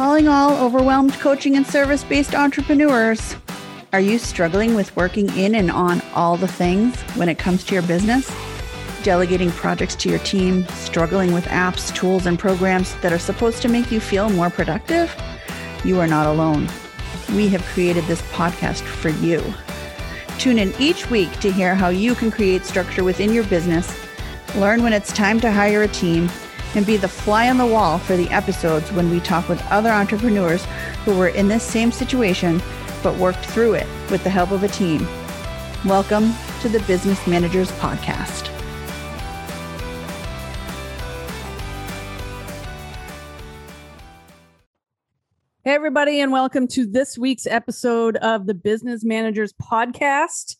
Calling all overwhelmed coaching and service based entrepreneurs. Are you struggling with working in and on all the things when it comes to your business? Delegating projects to your team, struggling with apps, tools, and programs that are supposed to make you feel more productive? You are not alone. We have created this podcast for you. Tune in each week to hear how you can create structure within your business, learn when it's time to hire a team, and be the fly on the wall for the episodes when we talk with other entrepreneurs who were in this same situation but worked through it with the help of a team. Welcome to the Business Managers Podcast. Hey, everybody, and welcome to this week's episode of the Business Managers Podcast.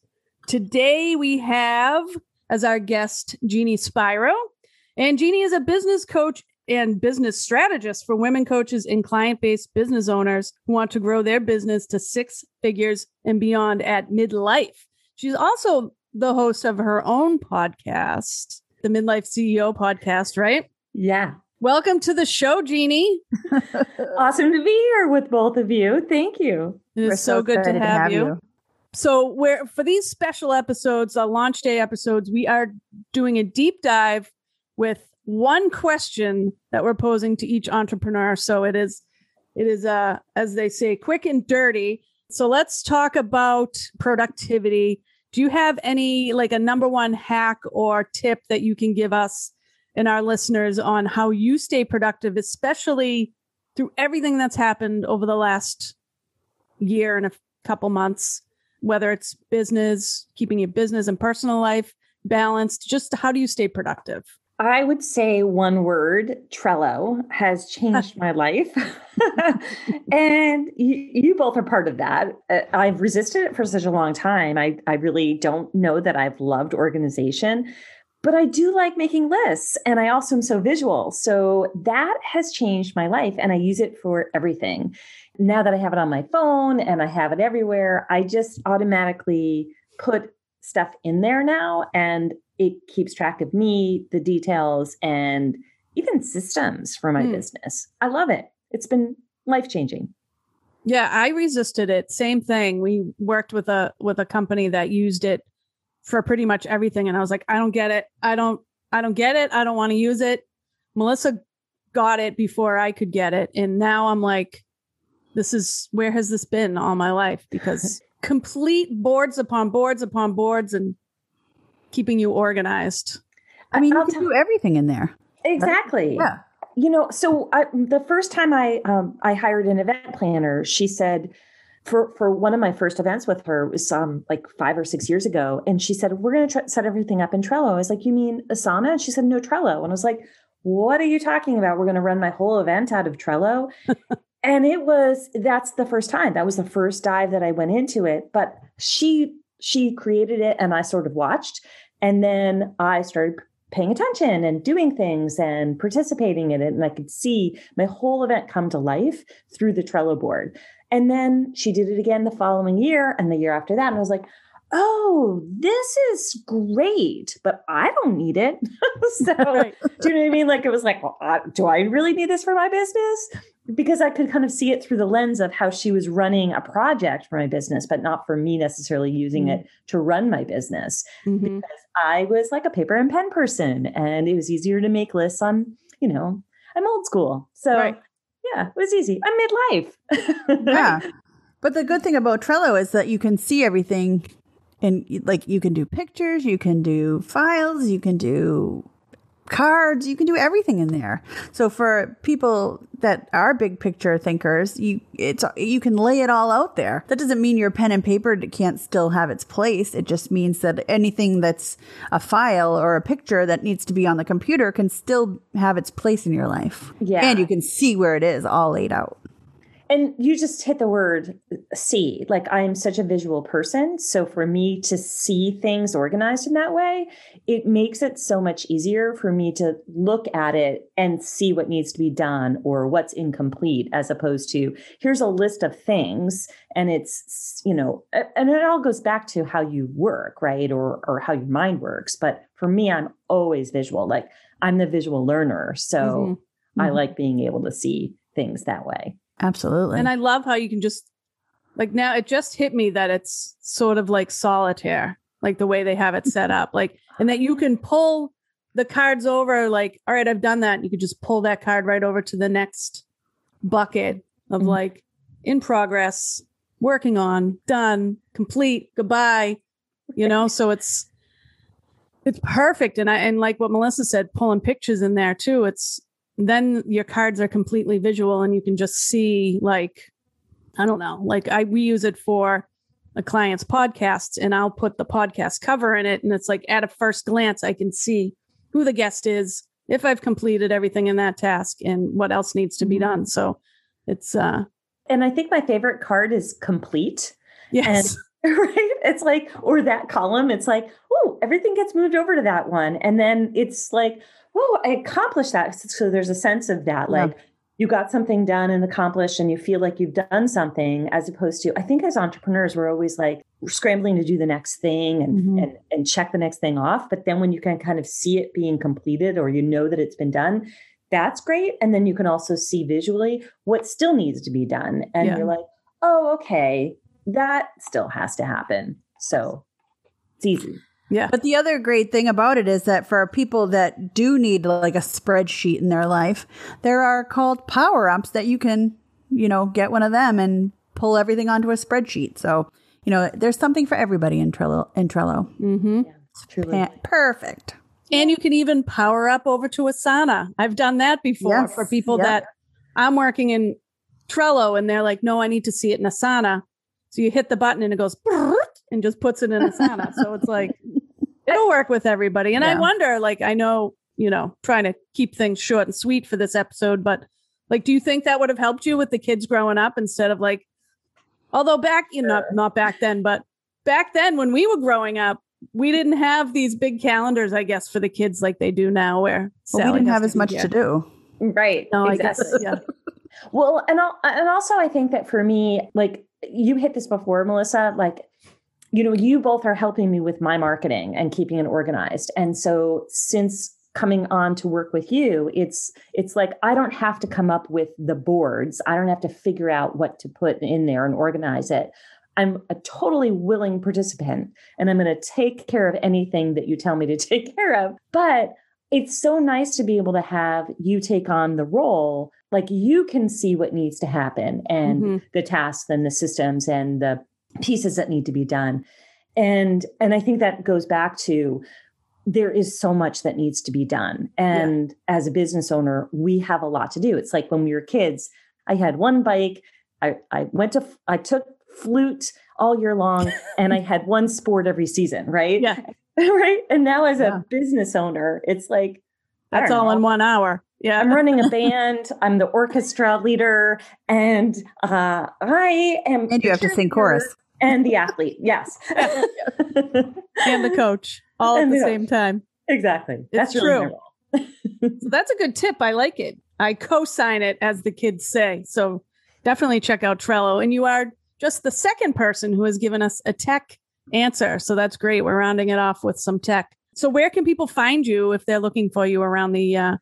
Today we have as our guest Jeannie Spiro. And Jeannie is a business coach and business strategist for women coaches and client based business owners who want to grow their business to six figures and beyond at midlife. She's also the host of her own podcast, the Midlife CEO podcast, right? Yeah. Welcome to the show, Jeannie. awesome to be here with both of you. Thank you. It is so, so good to have, to have you. you. So, where for these special episodes, the launch day episodes, we are doing a deep dive with one question that we're posing to each entrepreneur. So it is, it is, uh, as they say, quick and dirty. So let's talk about productivity. Do you have any like a number one hack or tip that you can give us and our listeners on how you stay productive, especially through everything that's happened over the last year and a couple months, whether it's business, keeping your business and personal life balanced, just how do you stay productive? I would say one word Trello has changed my life. and you, you, both are part of that. Uh, I've resisted it for such a long time. I, I really don't know that I've loved organization, but I do like making lists. And I also am so visual. So that has changed my life. And I use it for everything. Now that I have it on my phone and I have it everywhere, I just automatically put stuff in there now. And it keeps track of me, the details, and even systems for my mm. business. I love it. It's been life changing. Yeah, I resisted it. Same thing. We worked with a with a company that used it for pretty much everything and I was like, I don't get it. I don't I don't get it. I don't want to use it. Melissa got it before I could get it and now I'm like this is where has this been all my life because complete boards upon boards upon boards and keeping you organized. I mean, I'll you can do everything in there. Exactly. Yeah. You know, so I, the first time I um, I hired an event planner, she said for for one of my first events with her was um like five or six years ago, and she said we're going to set everything up in Trello. I was like, you mean Asana? And she said no Trello, and I was like, what are you talking about? We're going to run my whole event out of Trello. and it was that's the first time that was the first dive that i went into it but she she created it and i sort of watched and then I started paying attention and doing things and participating in it. And I could see my whole event come to life through the Trello board. And then she did it again the following year and the year after that. And I was like, oh, this is great, but I don't need it. so, right. do you know what I mean? Like, it was like, well, uh, do I really need this for my business? because I could kind of see it through the lens of how she was running a project for my business, but not for me necessarily using mm-hmm. it to run my business. Mm-hmm. Because I was like a paper and pen person and it was easier to make lists on, you know, I'm old school. So right. yeah, it was easy. I'm midlife. yeah. But the good thing about Trello is that you can see everything and like you can do pictures, you can do files, you can do cards, you can do everything in there. So for people that are big picture thinkers, you it's you can lay it all out there. That doesn't mean your pen and paper can't still have its place. It just means that anything that's a file or a picture that needs to be on the computer can still have its place in your life. Yeah. And you can see where it is all laid out and you just hit the word see like i am such a visual person. So for me to see things organized in that way it makes it so much easier for me to look at it and see what needs to be done or what's incomplete as opposed to here's a list of things and it's you know and it all goes back to how you work right? Or or how your mind works. But for me i'm always visual. Like i'm the visual learner. So mm-hmm. Mm-hmm. i like being able to see things that way Absolutely. And I love how you can just like now it just hit me that it's sort of like solitaire, like the way they have it set up. Like and that you can pull the cards over like all right, I've done that. You could just pull that card right over to the next bucket of mm-hmm. like in progress, working on, done, complete, goodbye. You know, so it's it's perfect. And I and like what Melissa said, pulling pictures in there too. It's then your cards are completely visual and you can just see like I don't know, like I we use it for a client's podcast and I'll put the podcast cover in it and it's like at a first glance I can see who the guest is, if I've completed everything in that task and what else needs to be mm-hmm. done. So it's uh and I think my favorite card is complete. Yes. Right. It's like, or that column, it's like, oh, everything gets moved over to that one. And then it's like, oh, I accomplished that. So there's a sense of that, yeah. like you got something done and accomplished and you feel like you've done something as opposed to, I think as entrepreneurs, we're always like scrambling to do the next thing and, mm-hmm. and, and check the next thing off. But then when you can kind of see it being completed or you know that it's been done, that's great. And then you can also see visually what still needs to be done. And yeah. you're like, oh, okay, that still has to happen. So it's easy. Yeah. But the other great thing about it is that for people that do need like a spreadsheet in their life, there are called power ups that you can, you know, get one of them and pull everything onto a spreadsheet. So, you know, there's something for everybody in Trello. In Trello. Mm-hmm. Yeah, truly. Perfect. And you can even power up over to Asana. I've done that before yes. for people yep. that I'm working in Trello and they're like, no, I need to see it in Asana. So you hit the button and it goes and just puts it in Asana. so it's like, it'll work with everybody. And yeah. I wonder, like, I know, you know, trying to keep things short and sweet for this episode, but like, do you think that would have helped you with the kids growing up instead of like, although back, you know, not, not back then, but back then when we were growing up, we didn't have these big calendars, I guess, for the kids like they do now, where well, we didn't have as much here. to do. Right. No, exactly. I guess, yeah. well, and I'll, and also I think that for me, like you hit this before, Melissa, like you know, you both are helping me with my marketing and keeping it organized. And so since coming on to work with you it's it's like i don't have to come up with the boards i don't have to figure out what to put in there and organize it I'm a totally willing participant and I'm going to take care of anything that you tell me to take care of. But it's so nice to be able to have you take on the role. Like you can see what needs to happen and mm-hmm. the tasks and the systems and the pieces that need to be done. And and I think that goes back to there is so much that needs to be done. And yeah. as a business owner, we have a lot to do. It's like when we were kids, I had one bike. I, I went to I took flute all year long and I had one sport every season, right? Yeah. right. And now as yeah. a business owner, it's like that's all know. in one hour. Yeah. I'm running a band, I'm the orchestra leader, and uh, I am And you have to sing chorus. And the athlete, yes. and the coach all and at the, the same time. Exactly. It's that's true. so that's a good tip. I like it. I co-sign it as the kids say. So definitely check out Trello. And you are just the second person who has given us a tech answer. So that's great. We're rounding it off with some tech. So where can people find you if they're looking for you around the uh,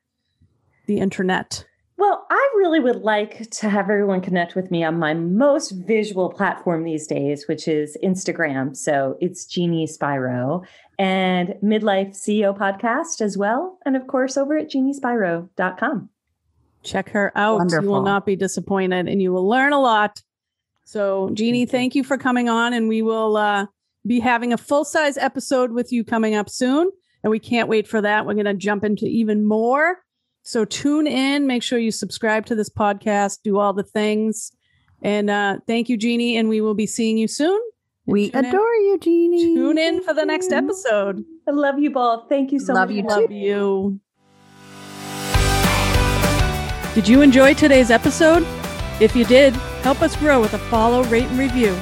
the internet? Well, I really would like to have everyone connect with me on my most visual platform these days, which is Instagram. So it's Jeannie Spiro and Midlife CEO podcast as well. And of course, over at jeanniespiro.com. Check her out. Wonderful. You will not be disappointed and you will learn a lot so, Jeannie, thank you. thank you for coming on, and we will uh, be having a full size episode with you coming up soon. And we can't wait for that. We're going to jump into even more. So, tune in, make sure you subscribe to this podcast, do all the things. And uh, thank you, Jeannie, and we will be seeing you soon. We adore in. you, Jeannie. Tune in for the next episode. I love you both. Thank you so love much. You love you. Did you enjoy today's episode? If you did, help us grow with a follow, rate, and review.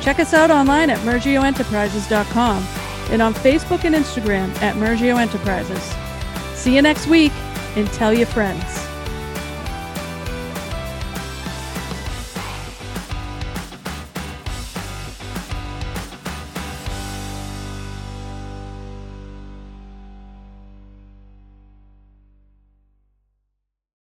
Check us out online at murgioenterprises.com and on Facebook and Instagram at Murgio Enterprises. See you next week and tell your friends.